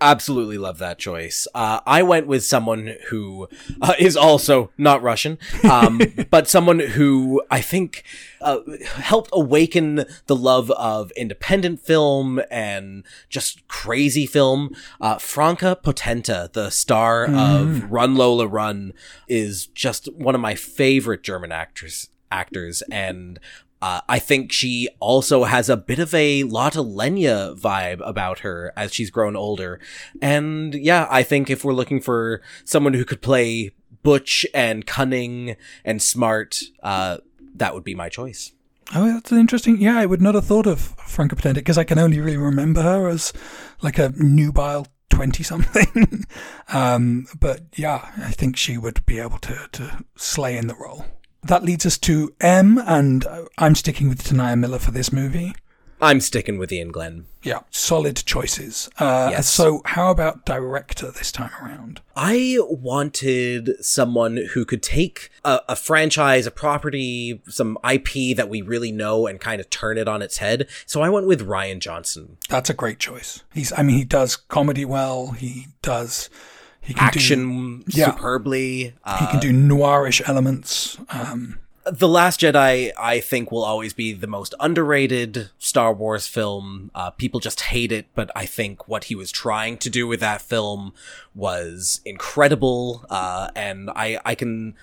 Absolutely love that choice. Uh, I went with someone who uh, is also not Russian, um, but someone who I think uh, helped awaken the love of independent film and just crazy film. Uh, Franca Potente, the star of Run Lola Run, is just one of my favorite German actors. Actors and uh, I think she also has a bit of a Lotte Lenya vibe about her as she's grown older. And yeah, I think if we're looking for someone who could play butch and cunning and smart, uh, that would be my choice. Oh, that's interesting. Yeah, I would not have thought of Franca Potente because I can only really remember her as like a nubile twenty something. um, but yeah, I think she would be able to to slay in the role. That leads us to M, and uh, I'm sticking with T'Nia Miller for this movie. I'm sticking with Iain Glen. Yeah, solid choices. Uh, Yes. So, how about director this time around? I wanted someone who could take a, a franchise, a property, some IP that we really know and kind of turn it on its head. So I went with Rian Johnson. That's a great choice. He's, I mean, he does comedy well. He does, he can do, Action Yeah. superbly. Uh, he can do noirish elements. Um, The Last Jedi, I think, will always be the most underrated Star Wars film. Uh, people just hate it, but I think what he was trying to do with that film was incredible. Uh, and I, I can,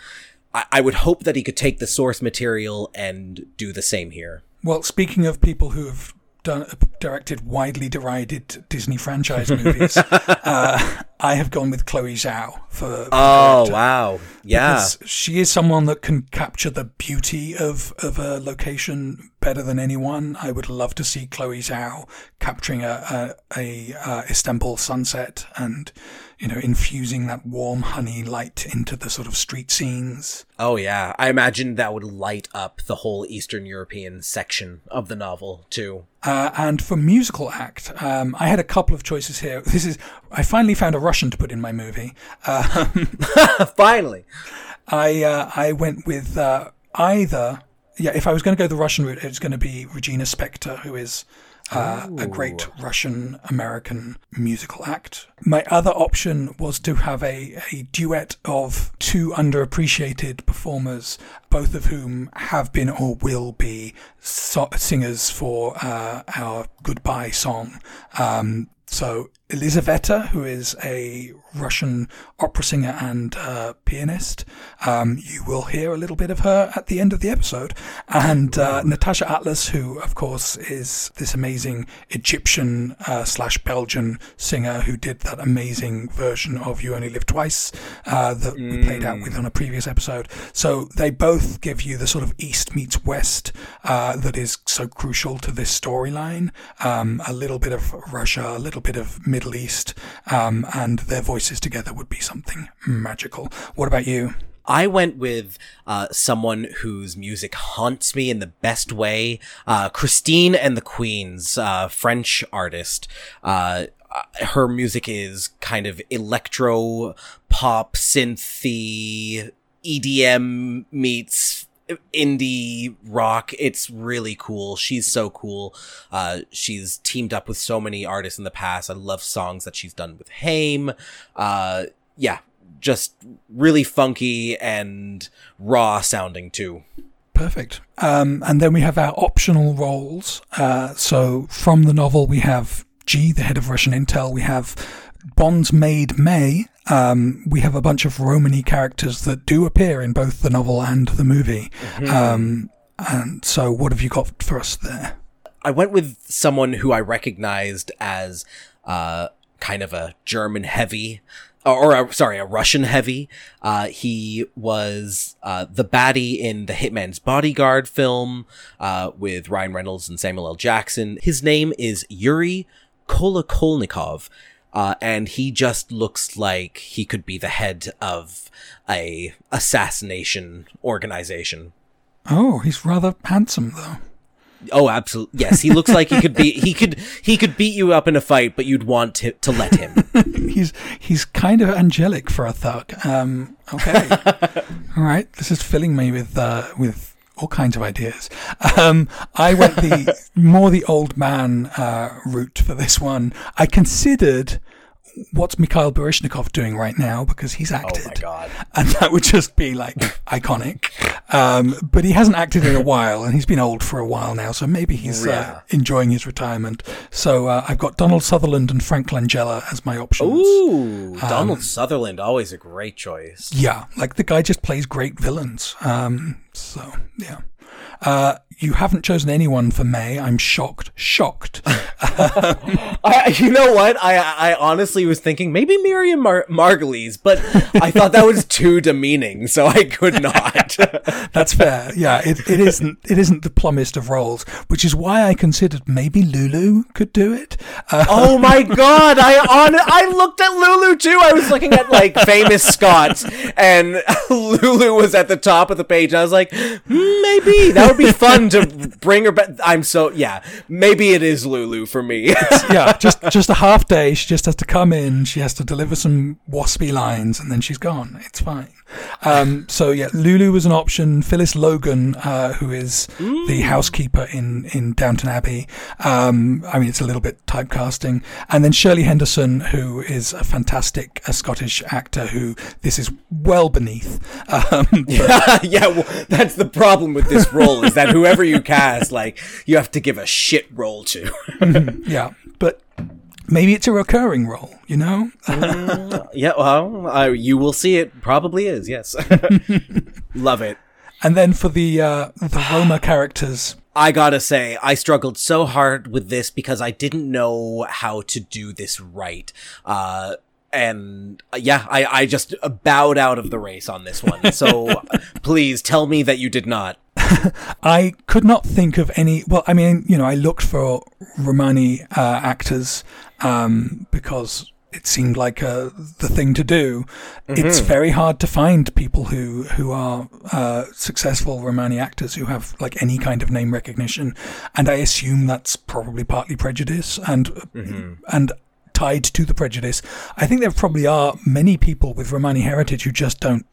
I, I would hope that he could take the source material and do the same here. well, speaking of people who have done, directed widely derided Disney franchise movies, uh, I have gone with Chloe Zhao for. Oh, wow. Yeah. She is someone that can capture the beauty of, of a location better than anyone. I would love to see Chloe Zhao capturing a, a, a uh, Istanbul sunset and, you know, infusing that warm honey light into the sort of street scenes. Oh, yeah. I imagine that would light up the whole Eastern European section of the novel, too. Uh, and for musical act, um, I had a couple of choices here. This is, I finally found a Russian to put in my movie. Uh, Finally. I uh, I went with uh, either yeah. If I was going to go the Russian route, it was going to be Regina Spektor, who is uh, a great Russian American musical act. My other option was to have a, a duet of two underappreciated performers, both of whom have been or will be so- singers for uh, our goodbye song. Um, so Elizaveta, who is a Russian opera singer and uh, pianist, um, you will hear a little bit of her at the end of the episode, and uh, Natacha Atlas, who of course is this amazing Egyptian uh, slash Belgian singer who did that amazing version of "You Only Live Twice" uh, that we played out with on a previous episode. So they both give you the sort of East meets West uh, that is so crucial to this storyline. Um, a little bit of Russia, a little bit of Middle East, um, and their voices together would be something magical. What about you? I went with uh, someone whose music haunts me in the best way. Uh, Christine and the Queens, uh, French artist. Uh, her music is kind of electro pop, synthy, EDM meets indie rock. It's really cool. She's so cool. Uh, she's teamed up with so many artists in the past. I love songs that she's done with Haim. Uh, yeah, just really funky and raw sounding too. Perfect. Um, and then we have our optional roles. Uh, so from the novel, we have G, the head of Russian intel. We have Bond's maid May. Um, we have a bunch of Romany characters that do appear in both the novel and the movie. Um, and so, what have you got for us there? I went with someone who I recognized as uh, kind of a German heavy, or, or sorry, a Russian heavy. Uh, he was uh, the baddie in the Hitman's Bodyguard film uh, with Ryan Reynolds and Samuel L. Jackson. His name is Yuri Kolokolnikov. Uh, and he just looks like he could be the head of a assassination organization. Oh, he's rather handsome, though. Oh, absolutely. Yes, he looks like he could be. He could. He could beat you up in a fight, but you'd want to, to let him. he's he's kind of angelic for a thug. Um, okay, all right. This is filling me with uh, with all kinds of ideas. Um, I went the more the old man uh, route for this one. I considered what's Mikhail Baryshnikov doing right now because he's acted. Oh my god! And that would just be like iconic. Um, but he hasn't acted in a while, and he's been old for a while now, so maybe he's uh, enjoying his retirement. So uh, I've got Donald Sutherland and Frank Langella as my options. Ooh, Donald Sutherland, always a great choice. Yeah, like the guy just plays great villains. Um, so yeah. Uh, you haven't chosen anyone for May. I'm shocked. Shocked. I, you know what? I I honestly was thinking maybe Miriam Mar- Margolyes, but I thought that was too demeaning, so I could not. That's fair. Yeah, it, it isn't it isn't the plumbest of roles, which is why I considered maybe Lulu could do it. Uh, oh my god! I on I looked at Lulu too. I was looking at like famous Scots, and Lulu was at the top of the page. I was like, hmm, maybe that that would be fun to bring her back. I'm so yeah. Maybe it is Lulu for me. yeah, just just a half day. She just has to come in. She has to deliver some waspy lines, and then she's gone. It's fine. Um, so yeah, Lulu was an option. Phyllis Logan, uh, who is the housekeeper in in Downton Abbey. Um, I mean, it's a little bit typecasting. And then Shirley Henderson, who is a fantastic uh, Scottish actor. Who this is well beneath. Um, yeah, yeah. Well, that's the problem with this role is that whoever you cast, like, you have to give a shit role to. yeah, but maybe it's a recurring role. You know. yeah. Well, uh, you will see it. Probably is. Yes. Love it. And then for the uh, the Roma characters, I gotta say, I struggled so hard with this because I didn't know how to do this right. Uh, and uh, yeah, I, I just bowed out of the race on this one. So please tell me that you did not. I could not think of any. Well, I mean, you know, I looked for Romani uh, actors um, because it seemed like uh, the thing to do. It's very hard to find people who who are uh, successful Romani actors who have like any kind of name recognition, and I assume that's probably partly prejudice and and tied to the prejudice. I think there probably are many people with Romani heritage who just don't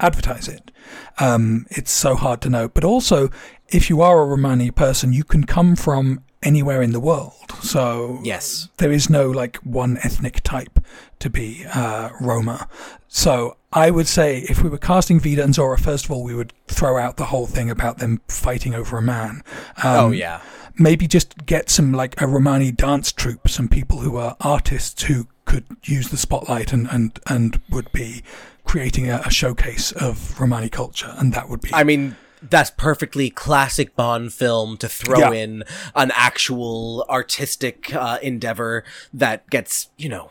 advertise it. Um, it's so hard to know. But also, if you are a Romani person, you can come from anywhere in the world. So Yes. there is no like one ethnic type to be uh, Roma. So I would say if we were casting Vida and Zora, first of all, we would throw out the whole thing about them fighting over a man. Um, Oh yeah. maybe just get some like a Romani dance troupe, some people who are artists who could use the spotlight and and and would be creating a, a showcase of Romani culture, and that would be. I mean, that's perfectly classic Bond film to throw Yeah. in an actual artistic uh, endeavor that gets, you know,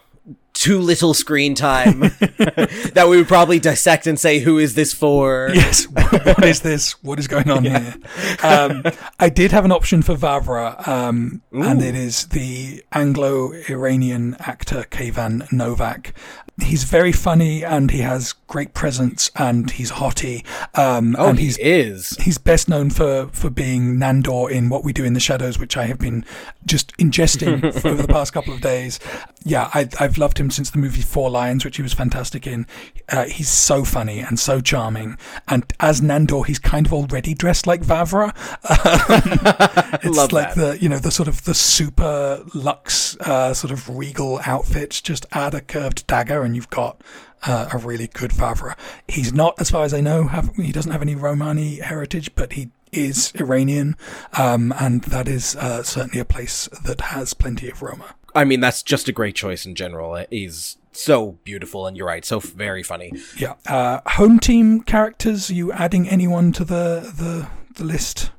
too little screen time that we would probably dissect and say, who is this for? Yes. what is this? What is going on here? Um, I did have an option for Vavra, um, and it is the Anglo-Iranian actor Kayvan Novak. He's very funny and he has great presence and he's hotty. Um, Oh, and he he's is. He's best known for, for being Nandor in What We Do in the Shadows, which I have been just ingesting for over the past couple of days. Yeah, I, I've loved him since the movie Four Lions, which he was fantastic in. Uh, he's so funny and so charming. And as Nandor, he's kind of already dressed like Vavra. it's Love like that. the you know the sort of the super luxe uh, sort of regal outfits. Just add a curved dagger, and you've got uh, a really good Vavra. He's not, as far as I know, have, he doesn't have any Romani heritage, but he is Iranian, um, and that is uh, certainly a place that has plenty of Roma. I mean, that's just a great choice in general. He's so beautiful, and you're right, so very funny. Yeah. Uh, home team characters. Are you adding anyone to the the, the list?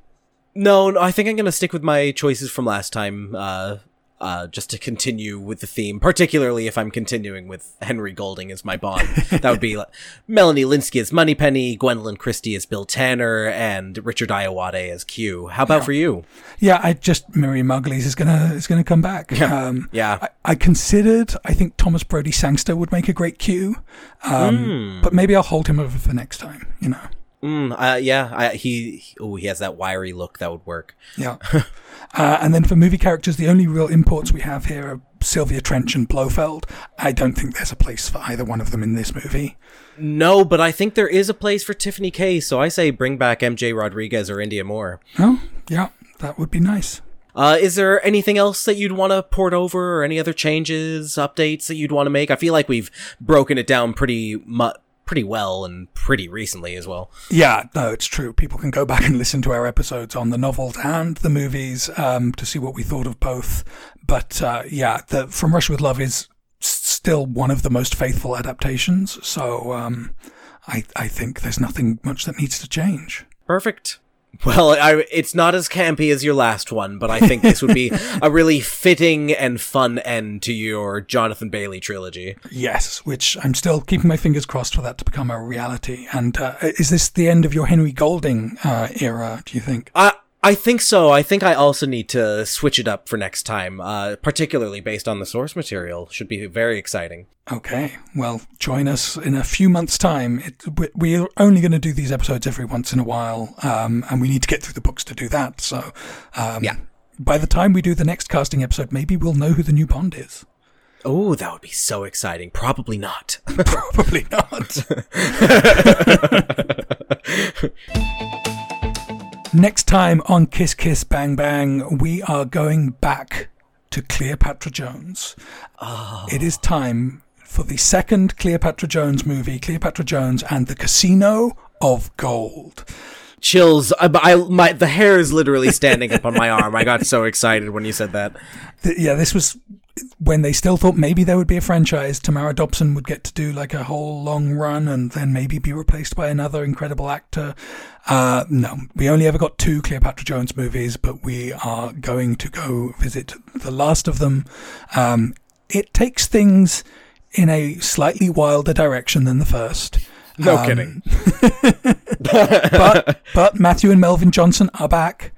No, no, I think I'm gonna stick with my choices from last time. Uh, uh, just to continue with the theme, particularly if I'm continuing with Henry Golding as my Bond. that would be like, Melanie Lynskey as Moneypenny, Gwendoline Christie as Bill Tanner, and Richard Ayoade as Q. How about for you? Yeah, I just Miriam Margolyes is gonna is gonna come back. Um, Yeah. I, I considered. I think Thomas Brodie Sangster would make a great Q, um, but maybe I'll hold him over for next time. You know. Mm, uh, yeah, I, he, oh, he has that wiry look that would work. Yeah. uh, and then for movie characters, the only real imports we have here are Sylvia Trench and Blofeld. I don't think there's a place for either one of them in this movie. No, but I think there is a place for Tiffany K. So I say bring back MJ Rodriguez or Indya Moore. Oh, yeah, that would be nice. Uh, is there anything else that you'd want to port over, or any other changes, updates that you'd want to make? I feel like we've broken it down pretty mu- pretty well and pretty recently as well. Yeah, no, it's true. People can go back and listen to our episodes on the novels and the movies um, to see what we thought of both. But uh, yeah, the From Russia with Love is still one of the most faithful adaptations. So um, I, I think there's nothing much that needs to change. Perfect. Well, I, it's not as campy as your last one, but I think this would be a really fitting and fun end to your Jonathan Bailey trilogy. Yes, which I'm still keeping my fingers crossed for that to become a reality. And uh, is this the end of your Henry Golding uh, era? Do you think? I I think so. I think I also need to switch it up for next time, uh, particularly based on the source material. Should be very exciting. Okay, well, join us in a few months' time. It, we're only going to do these episodes every once in a while, um, and we need to get through the books to do that. So, um, yeah. by the time we do the next casting episode, maybe we'll know who the new Bond is. Oh, that would be so exciting. Probably not. Probably not. Next time on Kiss Kiss Bang Bang, we are going back to Cleopatra Jones. Oh. It is time for the second Cleopatra Jones movie, Cleopatra Jones and the Casino of Gold. Chills. I, I, my, the hair is literally standing up on my arm. I got so excited when you said that. The, yeah, this was when they still thought maybe there would be a franchise, Tamara Dobson would get to do like a whole long run and then maybe be replaced by another incredible actor. Uh, no, we only ever got two Cleopatra Jones movies, but we are going to go visit the last of them. Um, it takes things in a slightly wilder direction than the first. No um, kidding. but but Matthew and Melvin Johnson are back.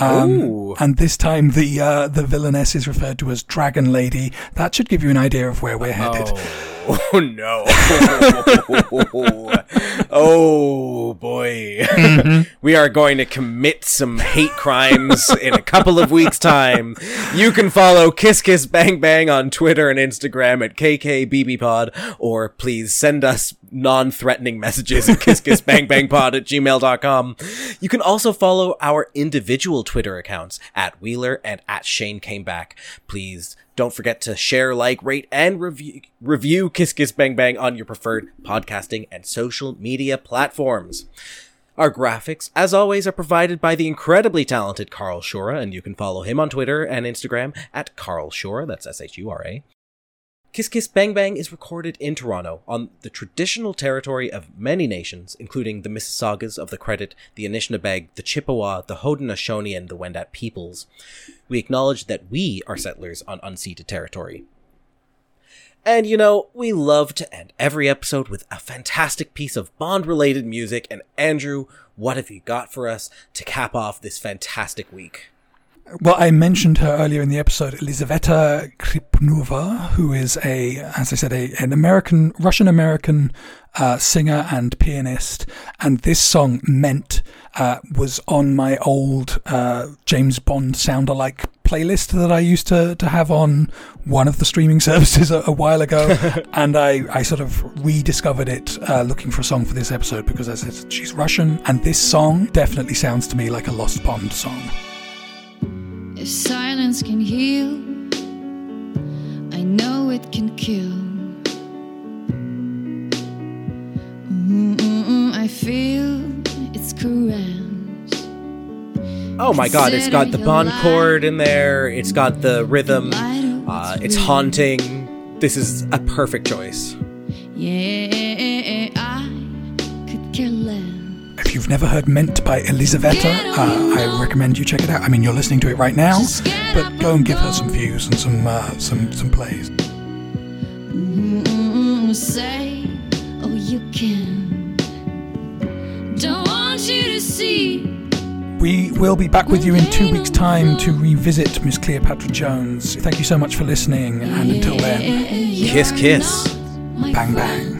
Um, and this time the uh, the villainess is referred to as Dragon Lady. That should give you an idea of where we're headed. Oh, oh no! oh boy, mm-hmm. we are going to commit some hate crimes in a couple of weeks' time. You can follow Kiss Kiss Bang Bang on Twitter and Instagram at KKBBPod, or please send us non-threatening messages at kisskissbangbangpod at gmail.com. You can also follow our individual Twitter accounts at Wheeler and at Shane Came Back. Please don't forget to share, like, rate, and review, review Kiss Kiss Bang Bang on your preferred podcasting and social media platforms. Our graphics, as always, are provided by the incredibly talented Carl Shura, and you can follow him on Twitter and Instagram at Carl Shura, that's S-H-U-R-A. Kiss Kiss Bang Bang is recorded in Toronto on the traditional territory of many nations, including the Mississaugas of the Credit, the Anishinaabeg, the Chippewa, the Haudenosaunee, and the Wendat peoples. We acknowledge that we are settlers on unceded territory. And you know, we love to end every episode with a fantastic piece of Bond related music, and Andrew, what have you got for us to cap off this fantastic week? Well, I mentioned her earlier in the episode, Elizaveta Khripounova, who is a, as I said, a, an American, Russian American uh, singer and pianist. And this song, Meant, uh, was on my old uh, James Bond sound alike playlist that I used to, to have on one of the streaming services a, a while ago. and I, I sort of rediscovered it uh, looking for a song for this episode because I said she's Russian. And this song definitely sounds to me like a Lost Bond song. If silence can heal, I know it can kill. Mm-mm, I feel it's caress. Oh my god, it's got the bond chord in there, it's got the rhythm, uh, it's haunting. This is a perfect choice. Yeah, I could care less. If you've never heard Meant by Elizaveta, uh, I recommend you check it out. I mean, you're listening to it right now, but go and give her some views and some uh, some some plays. Mm-hmm, say, oh, you can. Don't want you to see. We will be back with you in two weeks' time to revisit Miss Cleopatra Jones. Thank you so much for listening, and until then, kiss, kiss, bang, bang.